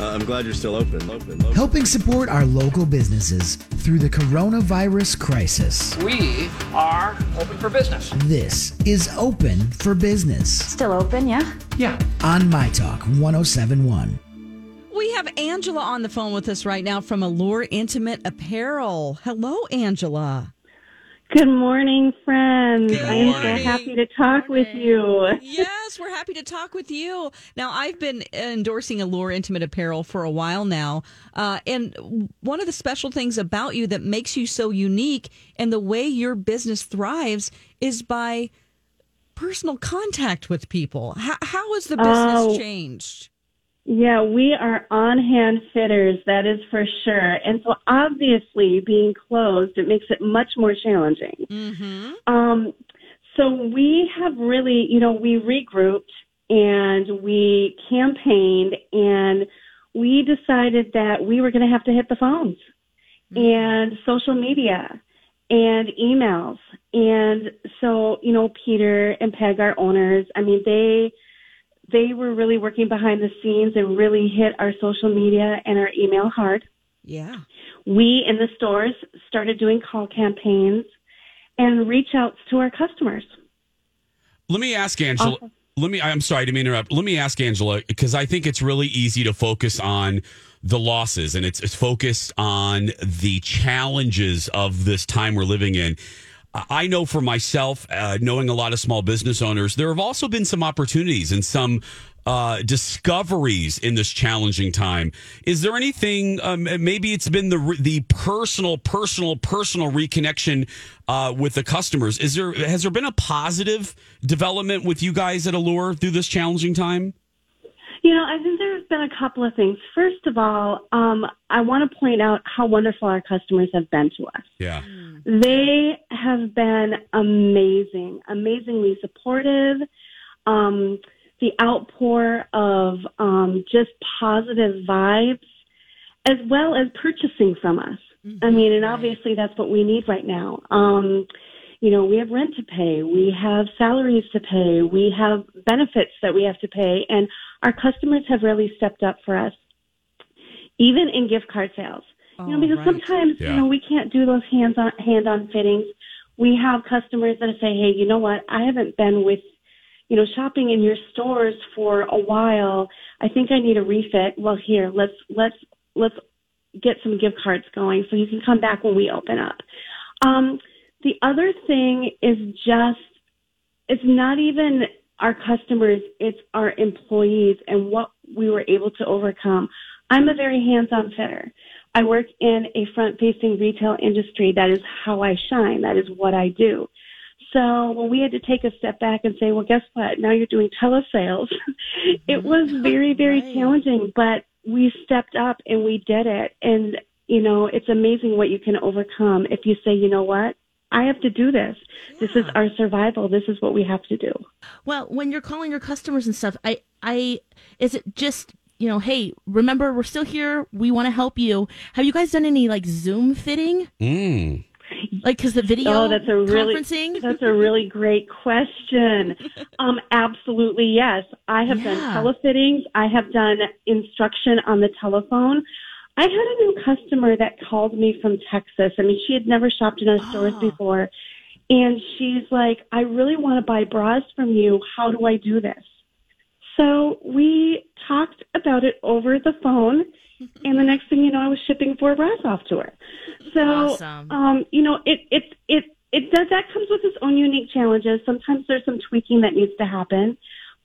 Uh, I'm glad you're still open. Open. open. helping support our local businesses through the coronavirus crisis. We are open for business. This is Open for Business Still open, yeah? Yeah. on My Talk 1071. We have Angela on the phone with us right now from Allure Intimate Apparel. Hello, Angela. Good morning, friends. Good I am so happy to talk with you. Yes, we're happy to talk with you. Now, I've been endorsing Allure Intimate Apparel for a while now. Uh, and one of the special things about you that makes you so unique and the way your business thrives is by personal contact with people. How, how has the business Oh. changed? Yeah, we are on hand fitters, that is for sure. And so obviously being closed, it makes it much more challenging. Mm-hmm. Um, so we have really, you know, we regrouped and we campaigned and we decided that we were going to have to hit the phones and social media and emails. And so, you know, Peter and Peg, our owners, I mean, they, they were really working behind the scenes and really hit our social media and our email hard. Yeah. We in the stores started doing call campaigns and reach outs to our customers. Let me ask Angela. Let me. I'm sorry to interrupt. Let me ask Angela because I think it's really easy to focus on the losses and it's, it's focused on the challenges of this time we're living in. I know for myself, uh, knowing a lot of small business owners, there have also been some opportunities and some uh, discoveries in this challenging time. Is there anything? Um, maybe it's been the the personal, personal, personal reconnection uh, with the customers. Is there has there been a positive development with you guys at Allure through this challenging time? You know, I think there's been a couple of things. First of all, um, I want to point out how wonderful our customers have been to us. Yeah. They have been amazing, amazingly supportive. Um, the outpour of um, just positive vibes, as well as purchasing from us. I mean, and obviously that's what we need right now. Um, you know, we have rent to pay, we have salaries to pay, we have benefits that we have to pay, and our customers have really stepped up for us, even in gift card sales. you know, Oh, because right. sometimes Yeah. you know we can't do those hands-on hand-on fittings. We have customers that say, "Hey, you know what? I haven't been with." You know, shopping in your stores for a while. I think I need a refit. Well, here, let's let's let's get some gift cards going so you can come back when we open up. Um, the other thing is just it's not even our customers, it's our employees and what we were able to overcome. I'm a very hands-on fitter. I work in a front-facing retail industry. That is how I shine. That is what I do. So when we had to take a step back and say, well, guess what? Now you're doing telesales. it was very, very Right. challenging, but we stepped up and we did it. And, you know, it's amazing what you can overcome if you say, you know what? I have to do this. This is our survival. This is what we have to do. Well, when you're calling your customers and stuff, I, I, is it just, you know, hey, remember we're still here. We want to help you. Have you guys done any like Zoom fitting? Mm. Like, cause the video Oh, that's a really conferencing. that's a really great question. Um, absolutely yes. I have done Yeah. telefittings. I have done instruction on the telephone. I had a new customer that called me from Texas. I mean, she had never shopped in our stores Ah. before, and she's like, "I really want to buy bras from you. How do I do this?" So we talked about it over the phone, and the next thing you know, I was shipping four bras off to her. So, Awesome. um, you know, it it it it does that comes with its own unique challenges. Sometimes there's some tweaking that needs to happen,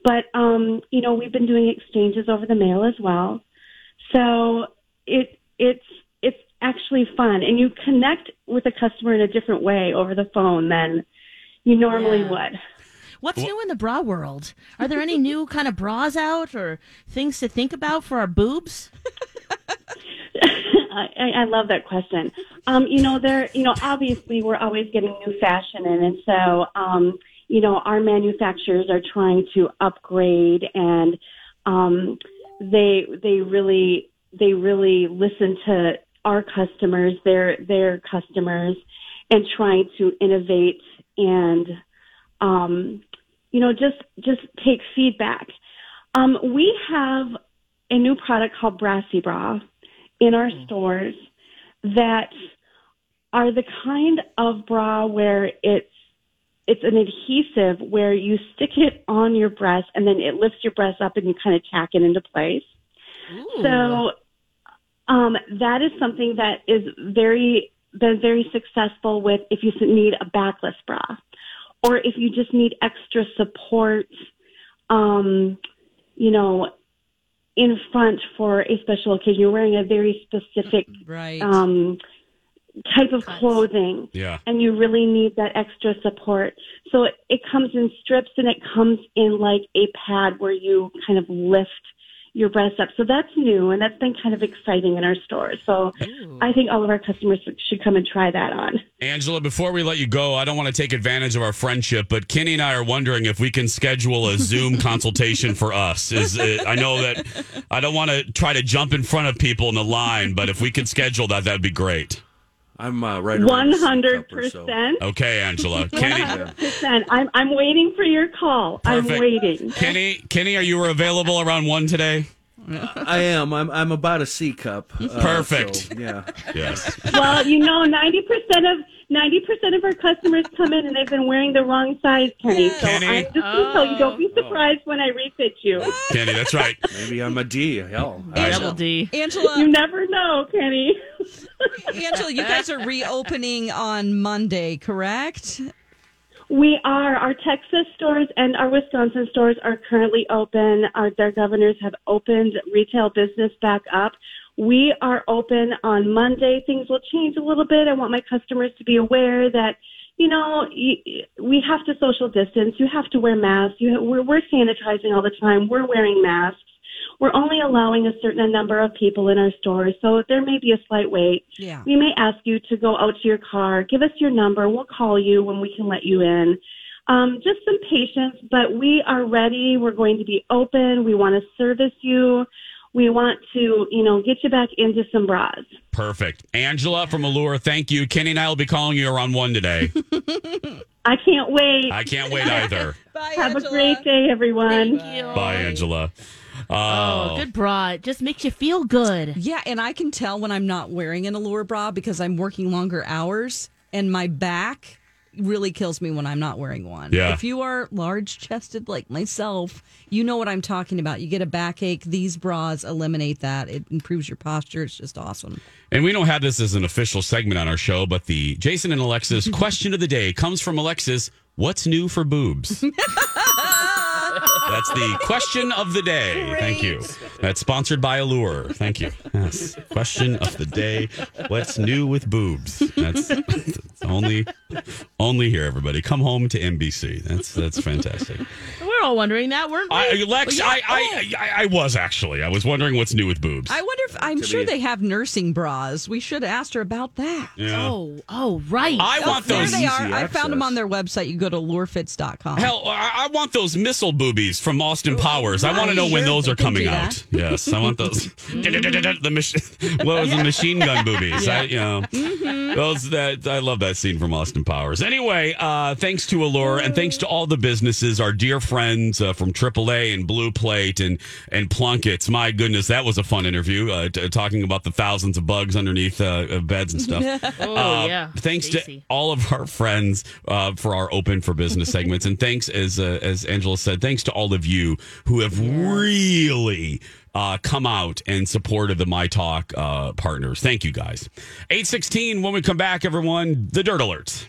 but um, you know, we've been doing exchanges over the mail as well. So it it's it's actually fun, and you connect with a customer in a different way over the phone than you normally Yeah. would. What's new in the bra world? Are there any new kind of bras out or things to think about for our boobs? I, I- I love that question. Um, you know, there, you know, obviously we're always getting new fashion in, and so, um, you know, our manufacturers are trying to upgrade, and um, they they really they really listen to our customers, their their customers, and trying to innovate and, um, you know, just just take feedback. Um, we have a new product called Brassy Bra in our stores that are the kind of bra where it's it's an adhesive where you stick it on your breast and then it lifts your breast up and you kind of tack it into place. So um, that is something that is very been very successful with if you need a backless bra or if you just need extra support, um, you know, in front for a special occasion. You're wearing a very specific Right. um, type of clothing Yeah. and you really need that extra support. So it, it comes in strips and it comes in like a pad where you kind of lift your breast up. So that's new and that's been kind of exciting in our stores. So I think all of our customers should come and try that on. Angela, before we let you go, I don't want to take advantage of our friendship, but Kenny and I are wondering if we can schedule a Zoom consultation for us. Is uh, I know that I don't want to try to jump in front of people in the line, but if we could schedule that, that'd be great. I'm uh, right around One the C hundred cup or so. percent. Okay, Angela. Kenny, Percent. I'm I'm waiting for your call. I'm Perfect. waiting. Kenny, Kenny, are you available around one today? I am. I'm. I'm about a C cup. Uh, Perfect. so, yeah. Yes. Well, you know, ninety percent of ninety percent of our customers come in and they've been wearing the wrong size, Kenny. So Kenny. I'm just gonna tell you, don't be surprised when I refit you. Kenny, that's right. Maybe I'm a D. Hell. I- Double D. Angela, You never know, Kenny. Angela, you guys are reopening on Monday, correct? We are. Our Texas stores and our Wisconsin stores are currently open. Our, their governors have opened retail business back up. We are open on Monday. Things will change a little bit. I want my customers to be aware that, you know, we have to social distance. You have to wear masks. You, we're, we're sanitizing all the time. We're wearing masks. We're only allowing a certain number of people in our stores, so there may be a slight wait. Yeah. We may ask you to go out to your car, give us your number. We'll call you when we can let you in. Um, just some patience, but we are ready. We're going to be open. We want to service you. We want to, you know, get you back into some bras. Perfect. Angela from Allure, thank you. Kenny and I will be calling you around one today. I can't wait. I can't wait either. Bye, Have Angela. a great day, everyone. Thank you. Bye, Angela. Oh, oh, good bra. It just makes you feel good. Yeah, and I can tell when I'm not wearing an Allure bra because I'm working longer hours and my back really kills me when I'm not wearing one. Yeah. If you are large chested like myself, you know what I'm talking about. You get a backache, these bras eliminate that. It improves your posture. It's just awesome. And we don't have this as an official segment on our show, but the Jason and Alexis question of the day comes from Alexis What's new for boobs? That's the question of the day. Thank you. That's sponsored by Allure. Thank you. Yes. Question of the day. What's new with boobs? That's, that's only only here, everybody. Come home to NBC. That's that's fantastic. We're all wondering that, weren't we? I, Lex, Well, I. I, I, I was actually. I was wondering what's new with boobs. I wonder if I'm sure they have nursing bras. We should have asked her about that. yeah. Oh, oh, right. I want those. There those. they are. easy I found them on their website. You go to lurefits.com. Hell, I, I want those missile boobies from Austin Powers. I want to know when those are coming out. Yes, I want those. the mach- what was the machine gun boobies? I, you know, Mm-hmm. those that I love that scene from Austin Powers. Anyway, uh, thanks to Allure and thanks to all the businesses, our dear friends uh, from AAA and Blue Plate and and Plunkett's. My goodness, that was a fun interview. Uh, t- talking about the thousands of bugs underneath uh, uh, beds and stuff. oh, Uh, yeah. Thanks to all of our friends uh, for our open for business segments, and thanks as uh, as Angela said, thanks to all of you who have really uh, come out and supported the My Talk uh, partners. Thank you guys. Eight sixteen. When we come back, everyone, the Dirt Alerts.